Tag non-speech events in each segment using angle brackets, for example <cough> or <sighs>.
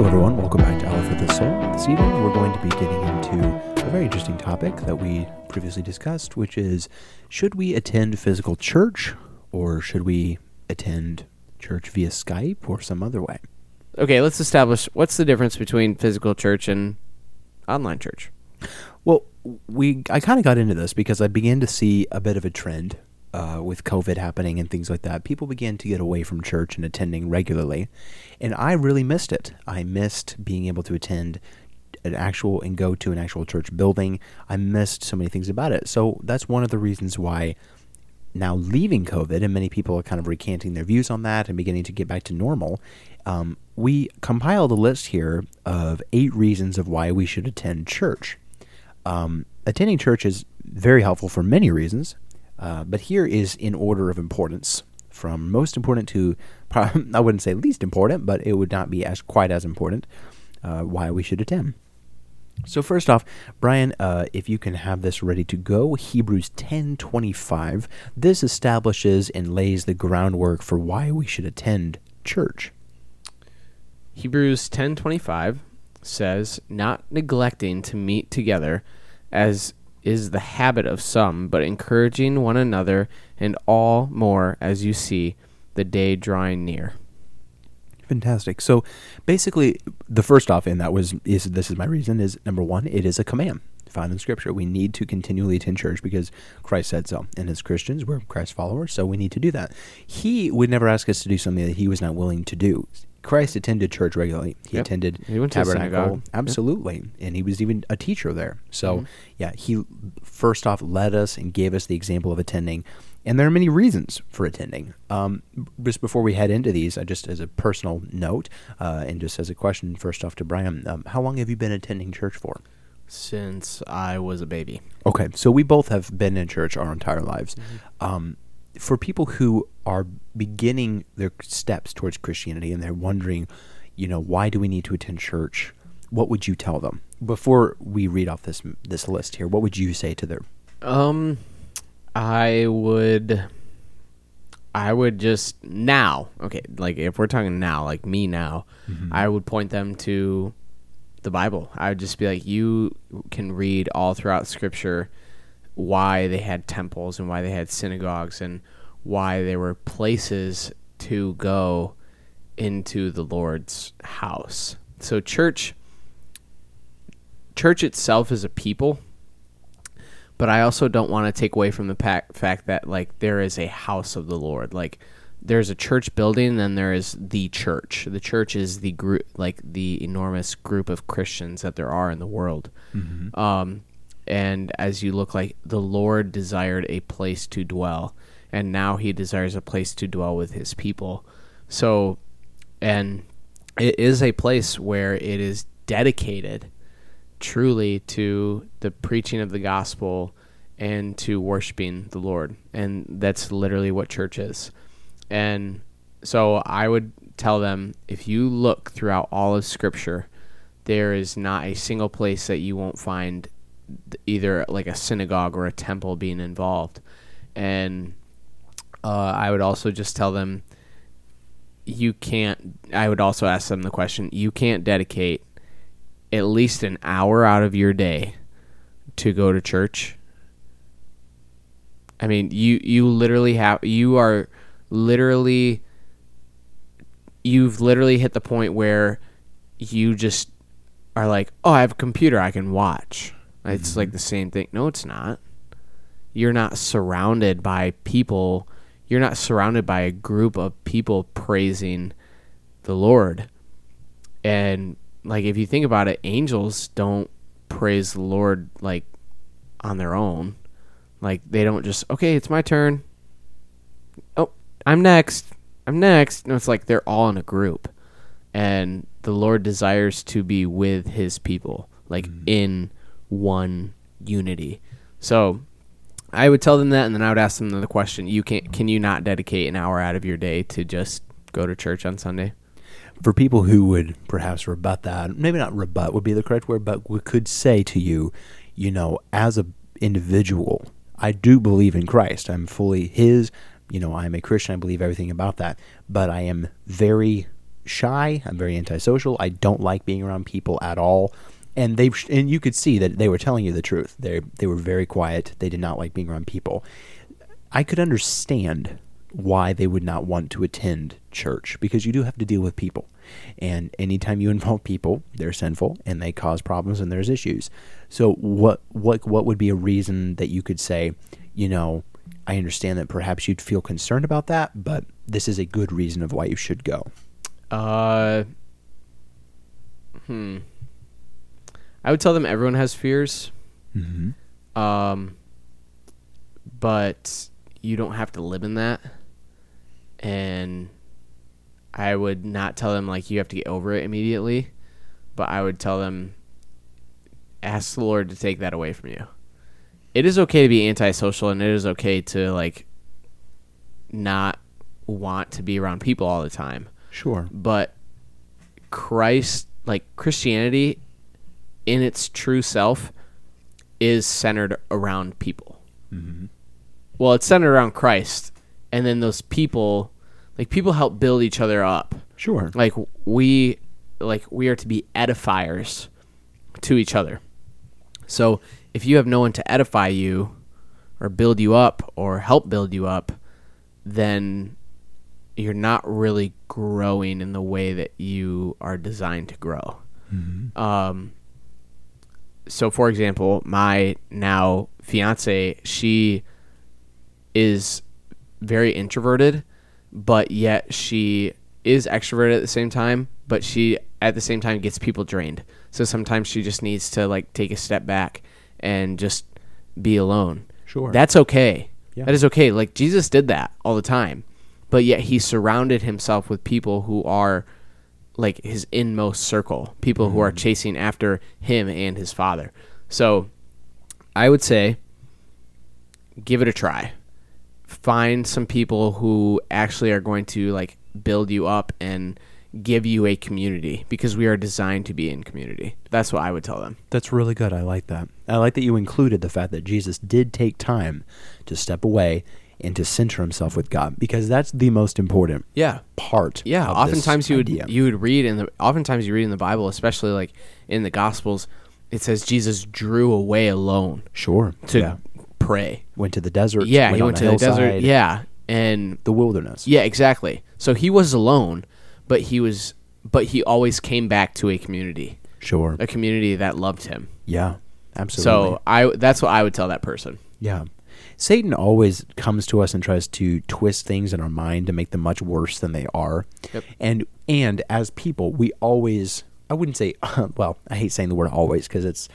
Hello, everyone. Welcome back to with the Soul. This evening, we're going to be getting into a very interesting topic that we previously discussed, which is should we attend physical church or should we attend church via Skype or some other way? Okay, let's establish what's the difference between physical church and online church. Well, we I kind of got into this because I began to see a bit of a trend uh, with COVID happening and things like that, people began to get away from church and attending regularly. And I really missed it. I missed being able to attend an actual and go to an actual church building. I missed so many things about it. So that's one of the reasons why now leaving COVID, and many people are kind of recanting their views on that and beginning to get back to normal. Um, we compiled a list here of eight reasons of why we should attend church. Um, attending church is very helpful for many reasons. Uh, but here is in order of importance from most important to, <laughs> I wouldn't say least important, but it would not be as quite as important uh, why we should attend. So first off, Brian, uh, if you can have this ready to go, Hebrews 10:25. This establishes and lays the groundwork for why we should attend church. Hebrews 10:25 says, "Not neglecting to meet together as is the habit of some, but encouraging one another, and all more as you see the day drawing near. Fantastic. So basically, the first off in that was is this is my reason is number one, it is a command found in Scripture. We need to continually attend church because Christ said so. And as Christians, we're Christ followers, so we need to do that. He would never ask us to do something that he was not willing to do. Christ attended church regularly. He yep. attended he went to tabernacle, absolutely, yep. and he was even a teacher there. So, mm-hmm. yeah, he first off led us and gave us the example of attending. And there are many reasons for attending. Um, just before we head into these, uh, just as a personal note, uh, and just as a question, first off to Brian, um, how long have you been attending church for? Since I was a baby. Okay, so we both have been in church our entire lives. Mm-hmm. Um, for people who are beginning their steps towards Christianity and they're wondering, you know, why do we need to attend church? What would you tell them before we read off this this list here? What would you say to them? Um, I would, I would just now. Okay, like if we're talking now, like me now, mm-hmm. I would point them to the Bible. I would just be like, you can read all throughout Scripture why they had temples and why they had synagogues and why there were places to go into the Lord's house. So church church itself is a people, but I also don't want to take away from the fact that like there is a house of the Lord. Like there's a church building and then there is the church. The church is the group like the enormous group of Christians that there are in the world. Mm-hmm. Um, and as you look like the Lord desired a place to dwell, and now He desires a place to dwell with His people. So, and it is a place where it is dedicated truly to the preaching of the gospel and to worshiping the Lord. And that's literally what church is. And so I would tell them if you look throughout all of Scripture, there is not a single place that you won't find either like a synagogue or a temple being involved. And uh, I would also just tell them you can't. I would also ask them the question you can't dedicate at least an hour out of your day to go to church. I mean, you you literally have you are literally you've literally hit the point where you just are like, "Oh, I have a computer I can watch." It's like the same thing. No, it's not. You're not surrounded by people. You're not surrounded by a group of people praising the Lord. And like if you think about it, angels don't praise the Lord like on their own. Like they don't just okay, it's my turn. Oh, I'm next. I'm next. No, it's like they're all in a group. And the Lord desires to be with his people, like mm. in one unity. So I would tell them that, and then I would ask them the question: You can can you not dedicate an hour out of your day to just go to church on Sunday? For people who would perhaps rebut that, maybe not rebut would be the correct word, but we could say to you, you know, as a individual, I do believe in Christ. I'm fully His. You know, I'm a Christian. I believe everything about that. But I am very shy. I'm very antisocial. I don't like being around people at all. And they and you could see that they were telling you the truth. They they were very quiet. They did not like being around people. I could understand why they would not want to attend church because you do have to deal with people. And anytime you involve people, they're sinful and they cause problems and there's issues. So what what what would be a reason that you could say, you know, I understand that perhaps you'd feel concerned about that, but this is a good reason of why you should go. Uh, hmm. I would tell them everyone has fears. Mm-hmm. Um, but you don't have to live in that. And I would not tell them like you have to get over it immediately, but I would tell them ask the Lord to take that away from you. It is okay to be antisocial and it is okay to like not want to be around people all the time. Sure. But Christ, like Christianity in its true self is centered around people. Mm-hmm. Well, it's centered around Christ, and then those people, like people help build each other up. Sure. Like we, like we are to be edifiers to each other. So if you have no one to edify you, or build you up, or help build you up, then you're not really growing in the way that you are designed to grow. Um, so, for example, my now fiance, she is very introverted, but yet she is extroverted at the same time, but she at the same time gets people drained. So sometimes she just needs to like take a step back and just be alone. Sure. That's okay. Yeah. That is okay. Like Jesus did that all the time. But yet he surrounded himself with people who are like his inmost circle, people who are mm. chasing after him and his father. So I would say give it a try. Find some people who actually are going to like build you up and give you a community because we are designed to be in community. That's what I would tell them. That's really good. I like that. I like that you included the fact that Jesus did take time to step away and to center himself with God because that's the most important Yeah. part. Yeah, of oftentimes you would you would read in the oftentimes you read in the Bible, especially like in the Gospels, it says Jesus drew away alone sure to yeah. pray. went to the desert. Yeah, he went to the desert. Yeah, and the wilderness. yeah, exactly. So he was alone, but he was but he always came back to a community, Sure. a community that loved him. Yeah. Absolutely. So I that's what I would tell that person. Yeah. Satan always comes to us and tries to twist things in our mind to make them much worse than they are. Yep. And and as people, we always I wouldn't say <laughs> well, I hate saying the word always because it's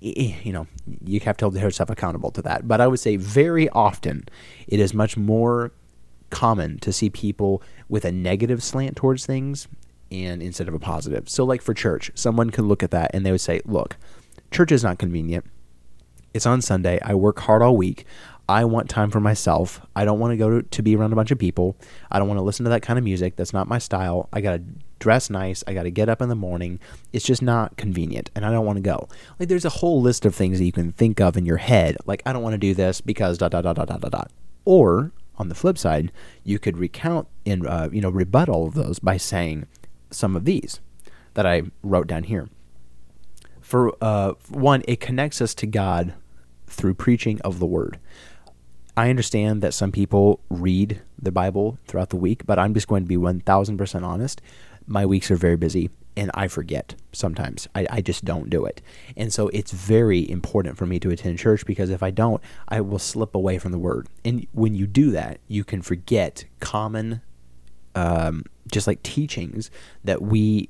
eh, eh, you know, you have to hold yourself accountable to that. But I would say very often it is much more common to see people with a negative slant towards things and instead of a positive. So like for church, someone could look at that and they would say, "Look, church is not convenient. It's on Sunday. I work hard all week. I want time for myself. I don't want to go to, be around a bunch of people. I don't want to listen to that kind of music. That's not my style. I got to dress nice. I got to get up in the morning. It's just not convenient and I don't want to go. Like there's a whole list of things that you can think of in your head. Like I don't want to do this because dot dot dot dot dot dot dot. Or on the flip side, you could recount and uh, you know rebut all of those by saying some of these that I wrote down here for uh, one, it connects us to God through preaching of the word. I understand that some people read the Bible throughout the week, but I'm just going to be 1000% honest. My weeks are very busy and I forget sometimes. I, I just don't do it. And so it's very important for me to attend church because if I don't, I will slip away from the word. And when you do that, you can forget common um, just like teachings that we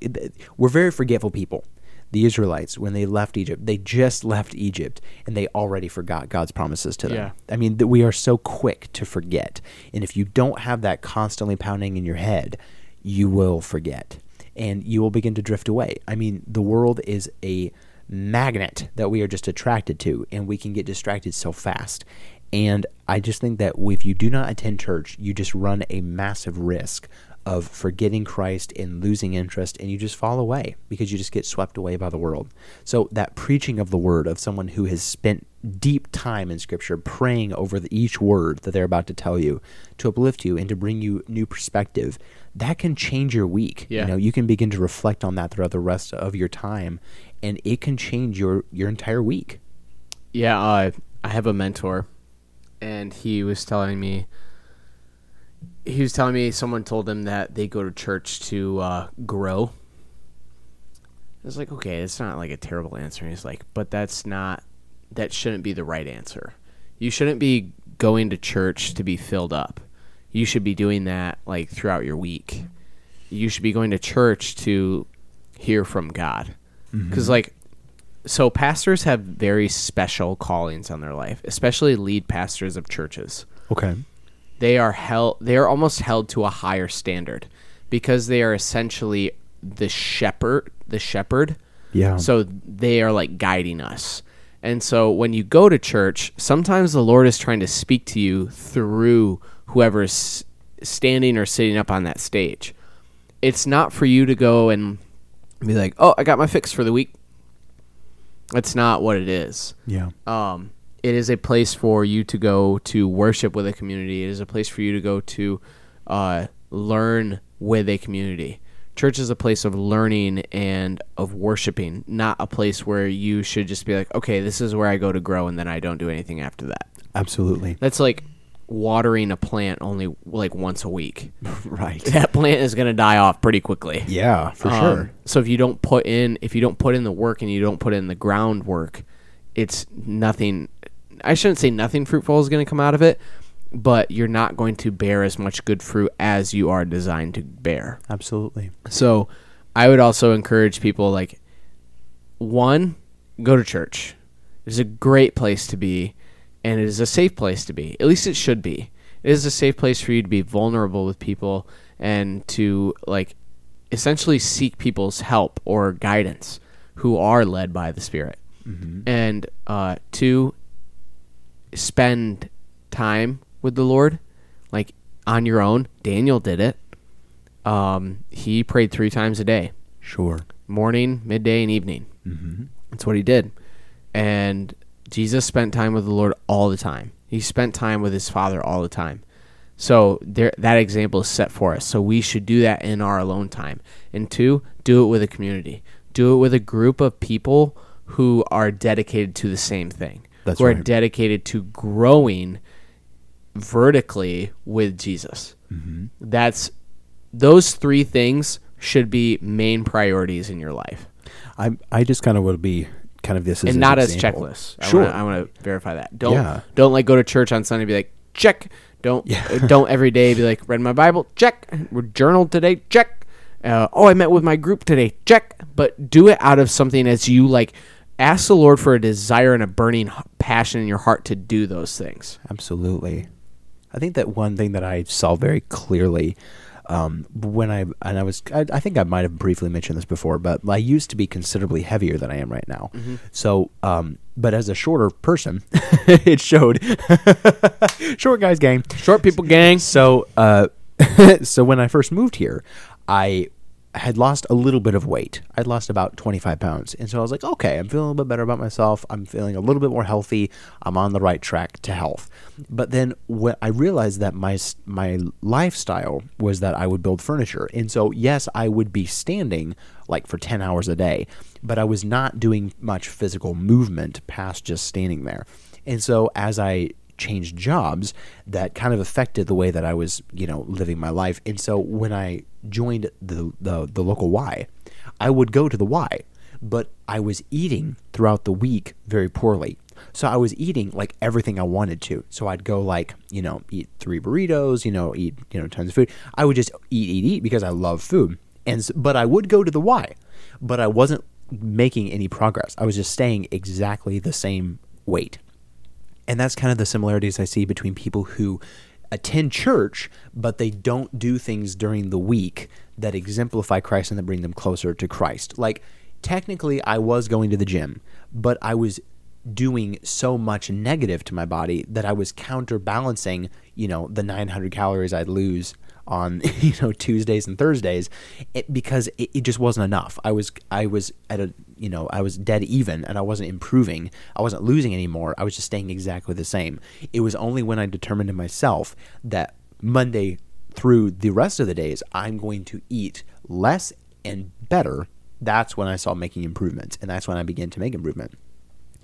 we're very forgetful people. The Israelites, when they left Egypt, they just left Egypt and they already forgot God's promises to them. Yeah. I mean, that we are so quick to forget. And if you don't have that constantly pounding in your head, you will forget and you will begin to drift away. I mean, the world is a magnet that we are just attracted to, and we can get distracted so fast. And I just think that if you do not attend church, you just run a massive risk of forgetting Christ and losing interest, and you just fall away because you just get swept away by the world. So, that preaching of the word of someone who has spent deep time in Scripture praying over the, each word that they're about to tell you to uplift you and to bring you new perspective, that can change your week. Yeah. You know, you can begin to reflect on that throughout the rest of your time, and it can change your, your entire week. Yeah, uh, I have a mentor, and he was telling me. He was telling me someone told him that they go to church to uh, grow. I was like, okay, it's not like a terrible answer. And he's like, but that's not. That shouldn't be the right answer. You shouldn't be going to church to be filled up. You should be doing that like throughout your week. You should be going to church to hear from God. Because like so pastors have very special callings on their life, especially lead pastors of churches. Okay. They are held they are almost held to a higher standard because they are essentially the shepherd, the shepherd. Yeah. So they are like guiding us. And so when you go to church, sometimes the Lord is trying to speak to you through whoever's standing or sitting up on that stage. It's not for you to go and be like, "Oh, I got my fix for the week." That's not what it is. yeah. Um, it is a place for you to go to worship with a community. It is a place for you to go to uh, learn with a community. Church is a place of learning and of worshiping, not a place where you should just be like, okay, this is where I go to grow, and then I don't do anything after that. Absolutely. That's like watering a plant only like once a week. <laughs> right. That plant is going to die off pretty quickly. Yeah, for Um, sure. So if you don't put in if you don't put in the work and you don't put in the groundwork, it's nothing. I shouldn't say nothing fruitful is going to come out of it, but you're not going to bear as much good fruit as you are designed to bear. Absolutely. So I would also encourage people like one, go to church. It's a great place to be, and it is a safe place to be. At least it should be. It is a safe place for you to be vulnerable with people and to like essentially seek people's help or guidance who are led by the Spirit. And uh, two, spend time with the Lord, like on your own. Daniel did it. Um, he prayed three times a day Sure. morning, midday, and evening. Mm-hmm. That's what he did. And Jesus spent time with the Lord all the time. He spent time with his Father all the time. So there, that example is set for us. So we should do that in our alone time. And two, do it with a community. Do it with a group of people who are dedicated to the same thing. That's who are dedicated to growing vertically with Jesus. Mm-hmm. That's those three things should be main priorities in your life I I just kind of would be kind of this as and an not as example. checklists. I Sure. Wanna, I want to verify that. Don't Yeah. don't like go to church on Sunday and be like check. Don't Yeah. uh, don't every day be like read my Bible check. We're journaled today check. Uh, oh, I met with my group today check. But do it out of something as you like. Ask the Lord for a desire and a burning passion in your heart to do those things. Absolutely. I think that one thing that I saw very clearly um, when I and I was I, I think I might have briefly mentioned this before, but I used to be considerably heavier than I am right now. So, um, but as a shorter person, <laughs> it showed. <laughs> Short guys gang. Short people gang. So, uh, <laughs> so when I first moved here, I had lost a little bit of weight. I'd lost about 25 pounds. And so I was like, okay, I'm feeling a little bit better about myself. I'm feeling a little bit more healthy. I'm on the right track to health. But then when I realized that my my lifestyle was that I would build furniture. And so yes, I would be standing like for 10 hours a day, but I was not doing much physical movement past just standing there. And so as I changed jobs that kind of affected the way that I was, you know, living my life. And so when I joined the the, the local Y, I would go to the Y, but I was eating throughout the week very poorly. So I was eating like everything I wanted to. So I'd go like, you know, eat three burritos, you know, eat, you know, tons of food. I would just eat, eat, eat because I love food. And but I would go to the Y, but I wasn't making any progress. I was just staying exactly the same weight. And that's kind of the similarities I see between people who attend church, but they don't do things during the week that exemplify Christ and that bring them closer to Christ. Like, technically, I was going to the gym, but I was doing so much negative to my body that I was counterbalancing, you know, the 900 calories I'd lose on <laughs> you know Tuesdays and Thursdays it, because it, it just wasn't enough. I was I was at a you know I was dead even and I wasn't improving. I wasn't losing anymore. I was just staying exactly the same. It was only when I determined to myself that Monday through the rest of the days I'm going to eat less and better. That's when I saw making improvements and that's when I began to make improvement.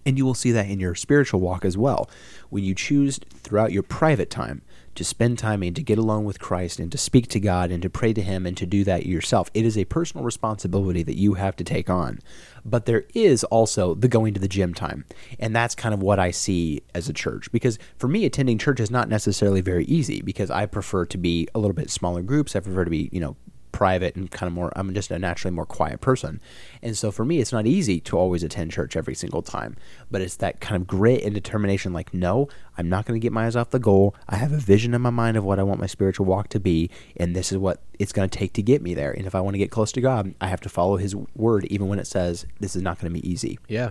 And you will see that in your spiritual walk as well. When you choose throughout your private time to spend time and to get alone with Christ and to speak to God and to pray to Him and to do that yourself, it is a personal responsibility that you have to take on. But there is also the going to the gym time. And that's kind of what I see as a church. Because for me, attending church is not necessarily very easy because I prefer to be a little bit smaller groups. I prefer to be, you know, private and kind of more I'm just a naturally more quiet person. And so for me it's not easy to always attend church every single time, but it's that kind of grit and determination like no, I'm not going to get my eyes off the goal. I have a vision in my mind of what I want my spiritual walk to be, and this is what it's going to take to get me there. And if I want to get close to God, I have to follow his word even when it says this is not going to be easy. Yeah.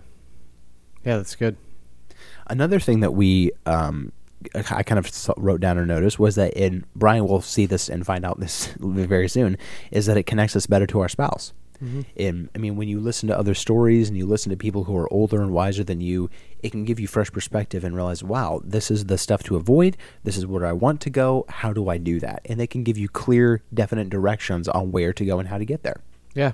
Yeah, that's good. Another thing that we um, I kind of wrote down or noticed was that in Brian will see this and find out this <laughs> very soon is that it connects us better to our spouse. Mm-hmm. And I mean, when you listen to other stories and you listen to people who are older and wiser than you, it can give you fresh perspective and realize, wow, this is the stuff to avoid. This is where I want to go. How do I do that? And they can give you clear, definite directions on where to go and how to get there. Yeah.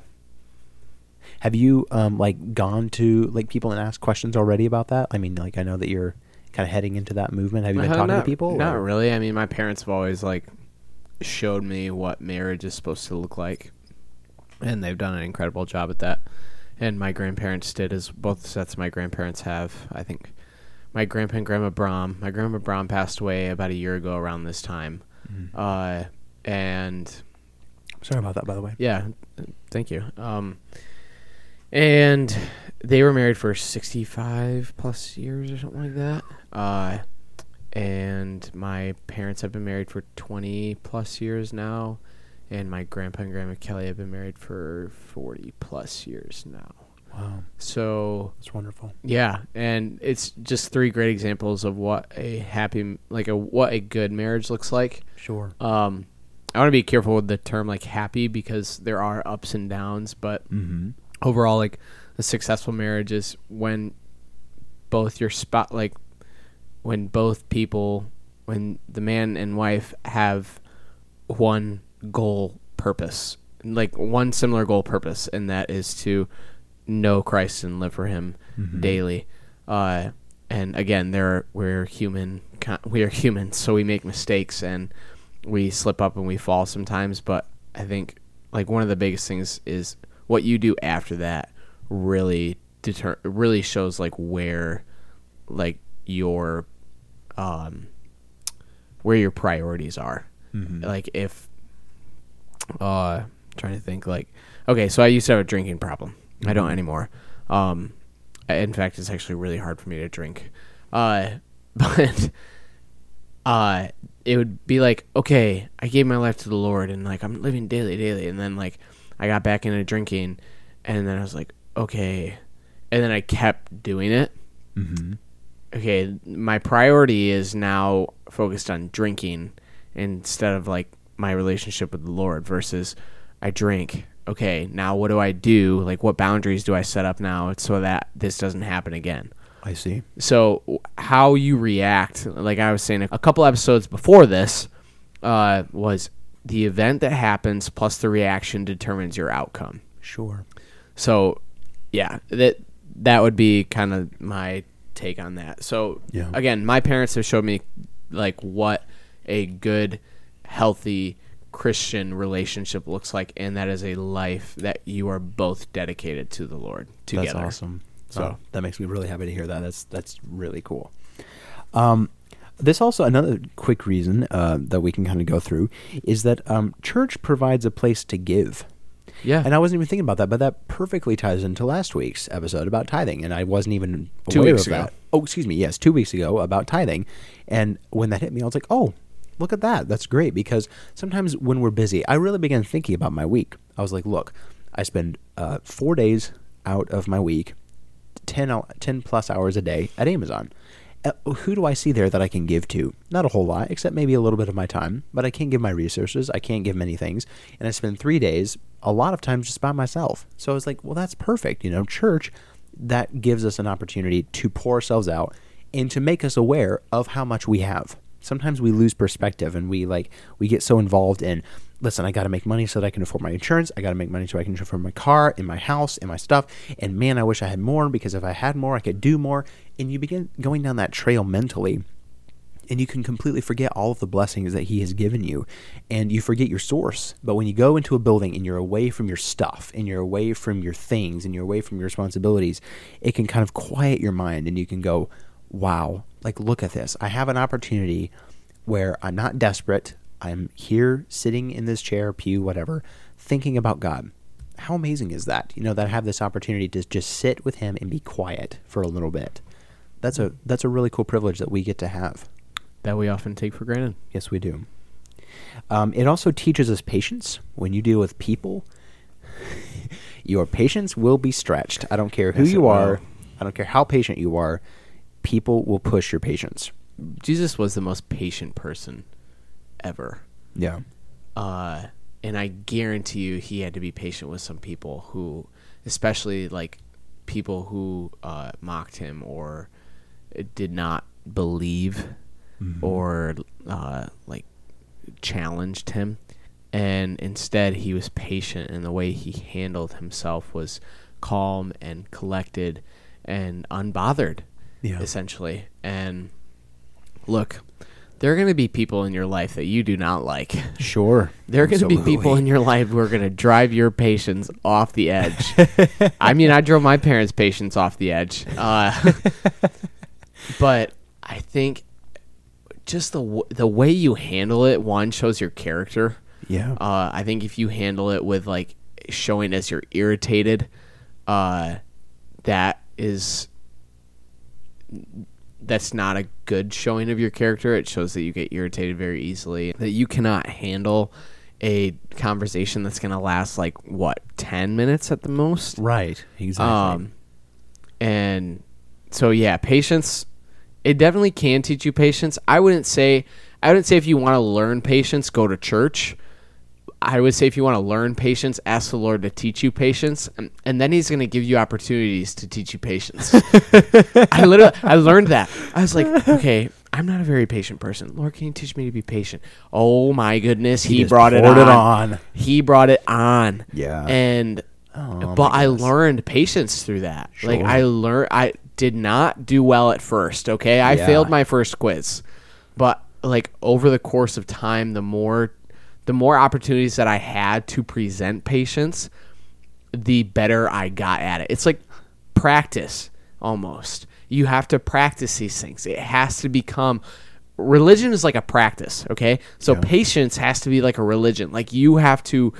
Have you um, like gone to like people and asked questions already about that? I mean, like I know that you're kind of heading into that movement? Have you been uh, talking not, to people? Not or? really. I mean, my parents have always like showed me what marriage is supposed to look like, and they've done an incredible job at that. And my grandparents did as both sets of my grandparents have. I think my grandpa and grandma Brom. My grandma Brom passed away about a year ago around this time, mm-hmm. uh, and sorry about that, by the way. Yeah, thank you. Um, and they were married for 65 plus years or something like that. Uh, and my parents have been married for 20 plus years now. And my grandpa and grandma Kelly have been married for 40 plus years now. Wow. So that's wonderful. Yeah, and it's just three great examples of what a happy like a what a good marriage looks like. Sure. Um I want to be careful with the term like happy because there are ups and downs, but mm-hmm. overall like a successful marriage is when both your spot like when both people when the man and wife have one goal purpose like one similar goal purpose and that is to know Christ and live for him mm-hmm. daily uh, and again there we're human we are humans so we make mistakes and we slip up and we fall sometimes but I think like one of the biggest things is what you do after that really deter really shows like where like your um where your priorities are. Mm-hmm. Like if uh trying to think like okay, so I used to have a drinking problem. Mm-hmm. I don't mm-hmm. anymore. Um in fact it's actually really hard for me to drink. Uh <laughs> but uh it would be like okay, I gave my life to the Lord and like I'm living daily daily and then like I got back into drinking and then I was like okay, and then I kept doing it. Mm-hmm. Okay, my priority is now focused on drinking instead of like my relationship with the Lord versus I drink. Okay, now what do I do? Like, what boundaries do I set up now so that this doesn't happen again? I see. So, how you react, like I was saying a couple episodes before this, uh, was the event that happens plus the reaction determines your outcome. Sure. So, yeah, that that would be kind of my take on that. So yeah. again, my parents have showed me like what a good, healthy Christian relationship looks like, and that is a life that you are both dedicated to the Lord together. That's awesome. So that makes me really happy to hear that. That's that's really cool. Um, this also another quick reason uh, that we can kind of go through is that um, church provides a place to give. Yeah. And I wasn't even thinking about that, but that perfectly ties into last week's episode about tithing, and I wasn't even two aware weeks of ago. that. Oh, excuse me. Yes, two weeks ago about tithing, and when that hit me, I was like, oh. Look at that. That's great because sometimes when we're busy, I really began thinking about my week. I was like, look, I spend uh, four days out of my week, 10, 10 plus hours a day at Amazon. uh, who do I see there that I can give to? Not a whole lot, except maybe a little bit of my time, but I can't give my resources. I can't give many things. And I spend three days, a lot of times, just by myself. So I was like, well, that's perfect. You know, church, that gives us an opportunity to pour ourselves out and to make us aware of how much we have. Sometimes we lose perspective and we like, we get so involved in, listen, I got to make money so that I can afford my insurance. I got to make money so I can afford my car and my house and my stuff. And man, I wish I had more because if I had more, I could do more. And you begin going down that trail mentally and you can completely forget all of the blessings that he has given you and you forget your source. But when you go into a building and you're away from your stuff and you're away from your things and you're away from your responsibilities it can kind of quiet your mind and you can go wow like look at this. I have an opportunity where i'm not desperate. I'm here sitting in this chair pew whatever thinking about god. How amazing is that? You know that i have this opportunity to just sit with him and be quiet for a little bit. That's a that's a really cool privilege that we get to have that we often take for granted. Yes, we do. Um, it also teaches us patience. When you deal with people, <laughs> your patience will be stretched. I don't care who Yes, you are. I don't care how patient you are. People will push your patience. Jesus was the most patient person ever. Yeah. Uh, and I guarantee you he had to be patient with some people who, especially like people who uh, mocked him or did not believe or uh, like challenged him. And instead, he was patient, and the way he handled himself was calm and collected and unbothered, Yeah. essentially. And look, there are going to be people in your life that you do not like. <laughs> Sure. There are going to be people in your life who are going to drive your patience off the edge. <laughs> I mean, I drove my parents' patience off the edge. Uh, <laughs> but I think just the w- the way you handle it, one shows your character. Yeah. Uh, I think if you handle it with like showing as you're irritated, uh, that is that's not a good showing of your character. It shows that you get irritated very easily. That you cannot handle a conversation that's going to last like what ten minutes at the most. right. Exactly. Um, and so yeah, patience. It definitely can teach you patience. I wouldn't say. I wouldn't say if you want to learn patience, go to church. I would say if you want to learn patience, ask the Lord to teach you patience, and, and then He's going to give you opportunities to teach you patience. <laughs> I literally, I learned that. I was like, okay, I'm not a very patient person. Lord, can you teach me to be patient? Oh my goodness, He, just brought it on. it on. He brought it on. Yeah. and Oh, but I learned patience through that. Like I learned I did not do well at first, okay? I Yeah. failed my first quiz. But like over the course of time, the more the more opportunities that I had to present patience, the better I got at it. It's like practice almost. You have to practice these things. It has to become religion is like a practice, okay? So patience has to be like a religion. Like you have to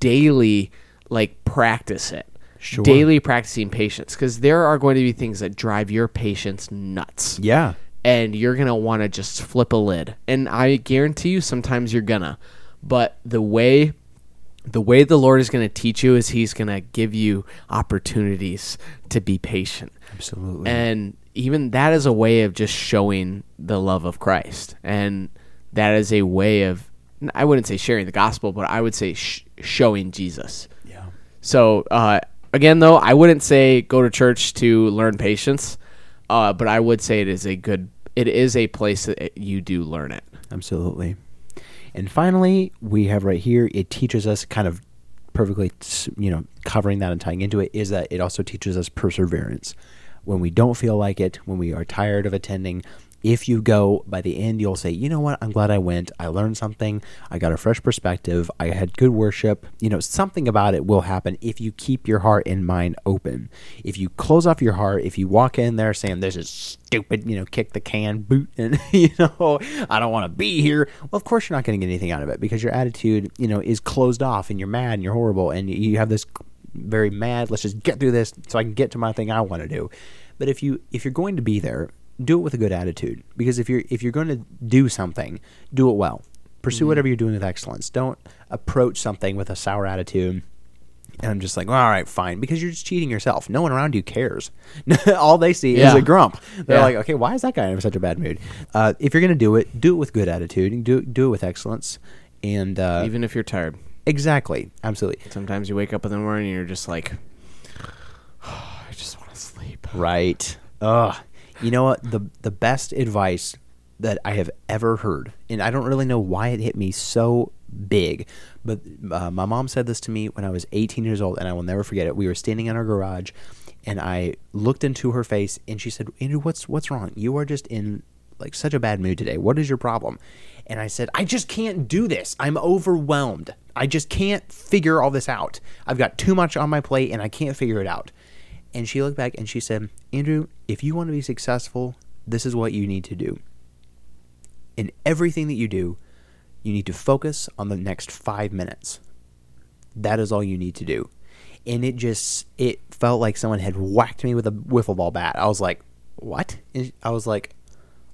daily like practice it. Sure. Daily practicing patience because there are going to be things that drive your patience nuts Yeah. and you're gonna want to just flip a lid. And I guarantee you, sometimes you're gonna. But the way, the way the Lord is gonna teach you is He's gonna give you opportunities to be patient. Absolutely. And even that is a way of just showing the love of Christ, and that is a way of, I wouldn't say sharing the gospel, but I would say sh- showing Jesus. yeah. So uh, again, though, I wouldn't say go to church to learn patience, uh, but I would say it is a good. It is a place that you do learn it. Absolutely. And finally, we have right here, it teaches us kind of perfectly, you know, covering that and tying into it, is that it also teaches us perseverance. When we don't feel like it, when we are tired of attending, if you go by the end, you'll say, you know what, I'm glad I went. I learned something. I got a fresh perspective. I had good worship. You know, something about it will happen if you keep your heart and mind open. If you close off your heart, if you walk in there saying, this is stupid, you know, kick the can, boot, and, <laughs> you know, I don't want to be here. Well, of course, you're not going to get anything out of it because your attitude, you know, is closed off and you're mad and you're horrible and you have this very mad, let's just get through this so I can get to my thing I want to do. But if you if you're going to be there, do it with a good attitude because if you're if you're going to do something, do it well. Pursue whatever you're doing with excellence. Don't approach something with a sour attitude And I'm just like, all right, fine, because you're just cheating yourself. No one around you cares. <laughs> All they see is a grump. They're Yeah. like, okay, why is that guy in such a bad mood? Uh, if you're gonna do it, do it with good attitude and do do it with excellence. And uh, Even if you're tired. exactly, absolutely Sometimes you wake up in the morning and you're just like, <sighs> I just want to sleep. right. Ugh. You know what? The the best advice that I have ever heard, and I don't really know why it hit me so big, but uh, my mom said this to me when I was 18 years old, and I will never forget it. We were standing in our garage, and I looked into her face, and she said, "Andrew, what's what's wrong? You are just in like such a bad mood today. What is your problem?" And I said, "I just can't do this. I'm overwhelmed. I just can't figure all this out. I've got too much on my plate, and I can't figure it out." And she looked back and she said, Andrew, if you want to be successful, this is what you need to do. In everything that you do, you need to focus on the next five minutes. That is all you need to do. And it just, it felt like someone had whacked me with a wiffle ball bat. I was like, what? And I was like,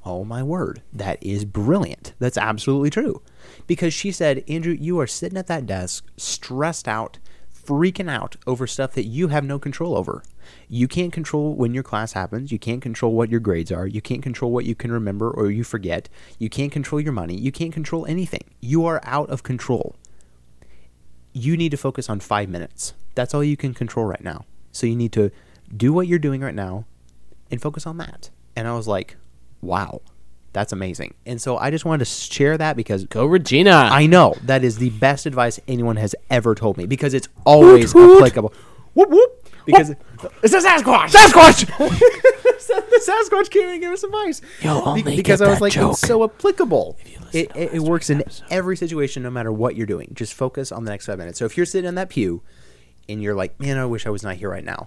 oh my word, that is brilliant. That's absolutely true. Because she said, Andrew, you are sitting at that desk, stressed out, freaking out over stuff that you have no control over. You can't control when your class happens. You can't control what your grades are. You can't control what you can remember or you forget. You can't control your money. You can't control anything. You are out of control. You need to focus on five minutes. That's all you can control right now. So you need to do what you're doing right now and focus on that. And I was like, wow, that's amazing. And so I just wanted to share that because Go Regina. I know that is the best advice anyone has ever told me because it's always Hoot, hoot. applicable. Whoop whoop. Because it's a Sasquatch. Sasquatch. <laughs> the Sasquatch came and gave us advice. You'll only Be- because I was like, joke it's so applicable. It, it, it works in every situation, no matter what you're doing. Just focus on the next five minutes. So if you're sitting in that pew and you're like, man, I wish I was not here right now,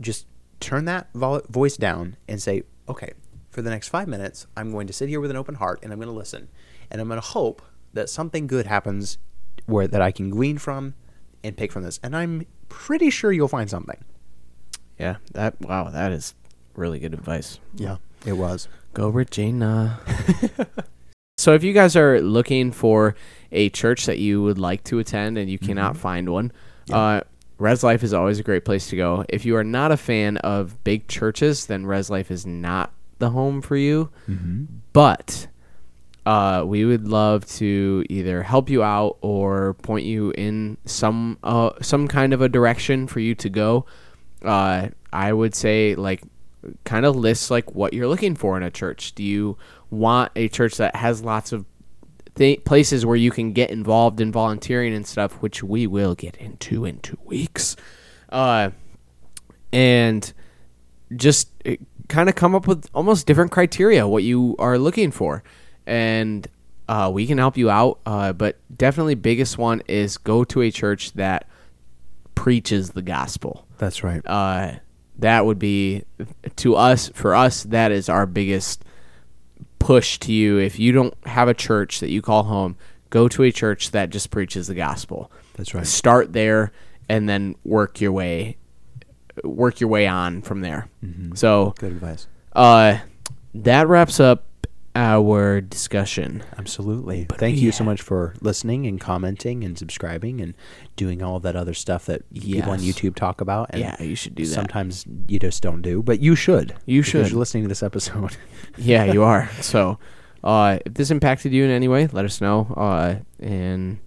just turn that vo- voice down and say, okay, for the next five minutes, I'm going to sit here with an open heart and I'm going to listen. And I'm going to hope that something good happens where that I can glean from and pick from this. And I'm pretty sure you'll find something. Yeah. That. Wow. That is really good advice. Yeah, it was. Go Regina. <laughs> so if you guys are looking for a church that you would like to attend and you cannot find one, uh, Res Life is always a great place to go. If you are not a fan of big churches, then Res Life is not the home for you. But uh, we would love to either help you out or point you in some uh, some kind of a direction for you to go. Uh, I would say like kind of list like what you're looking for in a church. Do you want a church that has lots of th- places where you can get involved in volunteering and stuff, which we will get into in two weeks, uh, and just kind of come up with almost different criteria what you are looking for, and uh, we can help you out. Uh, but definitely, biggest one is go to a church that preaches the gospel That's right. uh, that would be to us for us that is our biggest push to you if you don't have a church that you call home go to a church that just preaches the gospel That's right. start there and then work your way work your way on from there so Good advice. uh, that wraps up our discussion Absolutely. Thank you so much for listening and commenting and subscribing and doing all that other stuff that people on YouTube talk about. And yeah you should do that Sometimes you just don't do, but you should. You should. You're listening to this episode. <laughs> yeah, you are. So, uh, if this impacted you in any way, let us know. Uh, and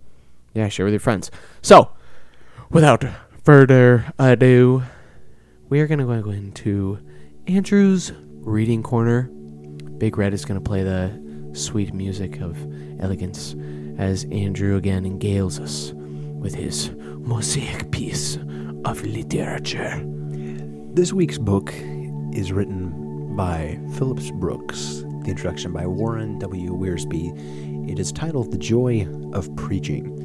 yeah, share with your friends. So, without further ado, we are gonna go into Andrew's reading corner. Big Red is gonna play the sweet music of elegance as Andrew again engales us with his mosaic piece of literature. This week's book is written by Phillips Brooks, the introduction by Warren W. Wiersbe. It is titled The Joy of Preaching.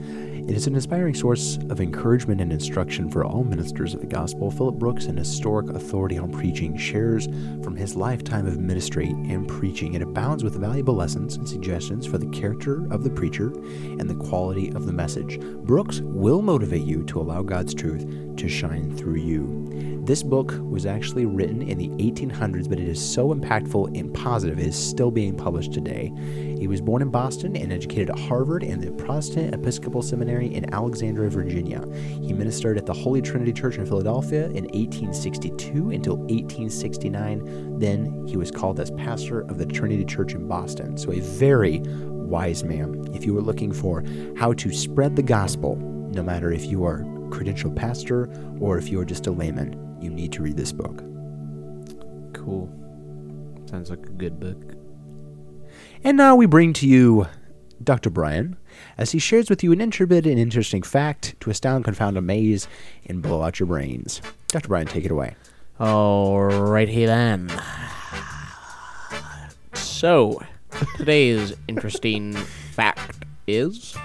It is an inspiring source of encouragement and instruction for all ministers of the gospel. Philip Brooks, an historic authority on preaching, shares from his lifetime of ministry and preaching. It abounds with valuable lessons and suggestions for the character of the preacher and the quality of the message. Brooks will motivate you to allow God's truth to shine through you. This book was actually written in the 1800s, but it is so impactful and positive, it is still being published today. He was born in Boston and educated at Harvard and the Protestant Episcopal Seminary in Alexandria, Virginia. He ministered at the Holy Trinity Church in Philadelphia in 1862 until 1869. Then he was called as pastor of the Trinity Church in Boston. So, a very wise man. If you were looking for how to spread the gospel, no matter if you are credentialed pastor or if you are just a layman, you need to read this book. Cool. Sounds like a good book. And now we bring to you Dr. Brian as he shares with you an intrepid and interesting fact to astound, confound, amaze, and blow out your brains. Dr. Brian, take it away. Alrighty then. So, today's <laughs> interesting fact is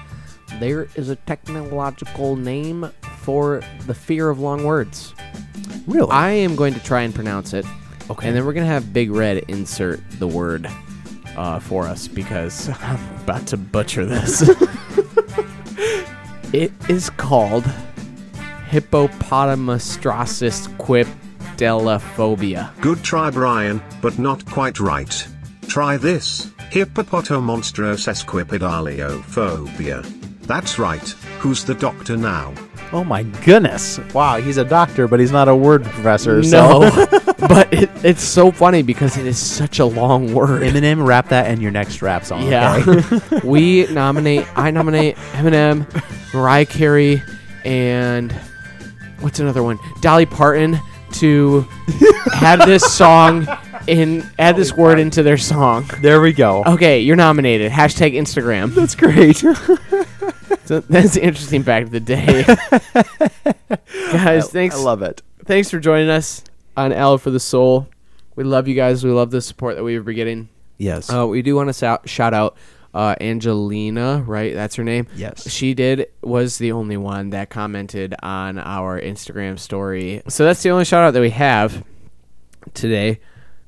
there is a technological name for the fear of long words. Really? I am going to try and pronounce it. Okay. And then we're going to have Big Red insert the word uh, for us because <laughs> I'm about to butcher this. <laughs> it is called Hippopotamustrosis quipdelaphobia. Good try, Brian, but not quite right. Try this Hippopotomonstrosesquipedaliophobia. That's right. Who's the doctor now? Oh my goodness. Wow, he's a doctor, but he's not a word professor. No, So. <laughs> but it, it's so funny because it is such a long word. Eminem, wrap that in your next rap song. Yeah. okay? <laughs> we nominate, I nominate Eminem, Mariah Carey, and what's another one? Dolly Parton to <laughs> have this song in, add this word into their song. there we go. Okay, you're nominated. Hashtag Instagram. That's great. So <laughs> that's the interesting fact of the day. <laughs> guys, thanks. I love it. thanks for joining us on Aloe for the Soul. We love you guys. We love the support that we've been getting. Yes. Uh, we do want to sou- shout out uh, Angelina, right? That's her name. Yes. She did was the only one that commented on our Instagram story. So that's the only shout out that we have today.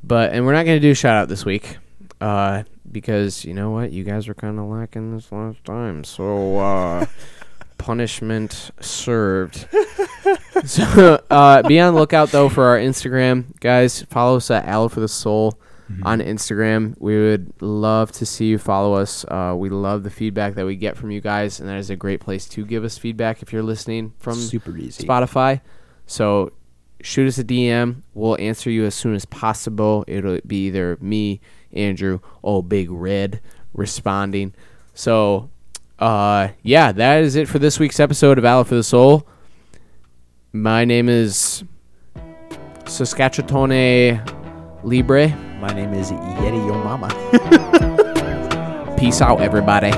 But and we're not going to do shout out this week. Uh, because you know what? You guys were kind of lacking this last time. So uh <laughs> punishment served. <laughs> so uh, be on the lookout though for our Instagram, guys. Follow us at Aloe for the Soul on Instagram. We would love to see you follow us. Uh, we love the feedback that we get from you guys, and that is a great place to give us feedback if you're listening from Super easy. Spotify. So shoot us a DM. We'll answer you as soon as possible. It'll be either me, Andrew, oh Big Red responding. So uh yeah, that is it for this week's episode of Aloe for the Soul. My name is Saskatchewan Libre. My name is Yeti Yo Mama. <laughs> Peace out, everybody.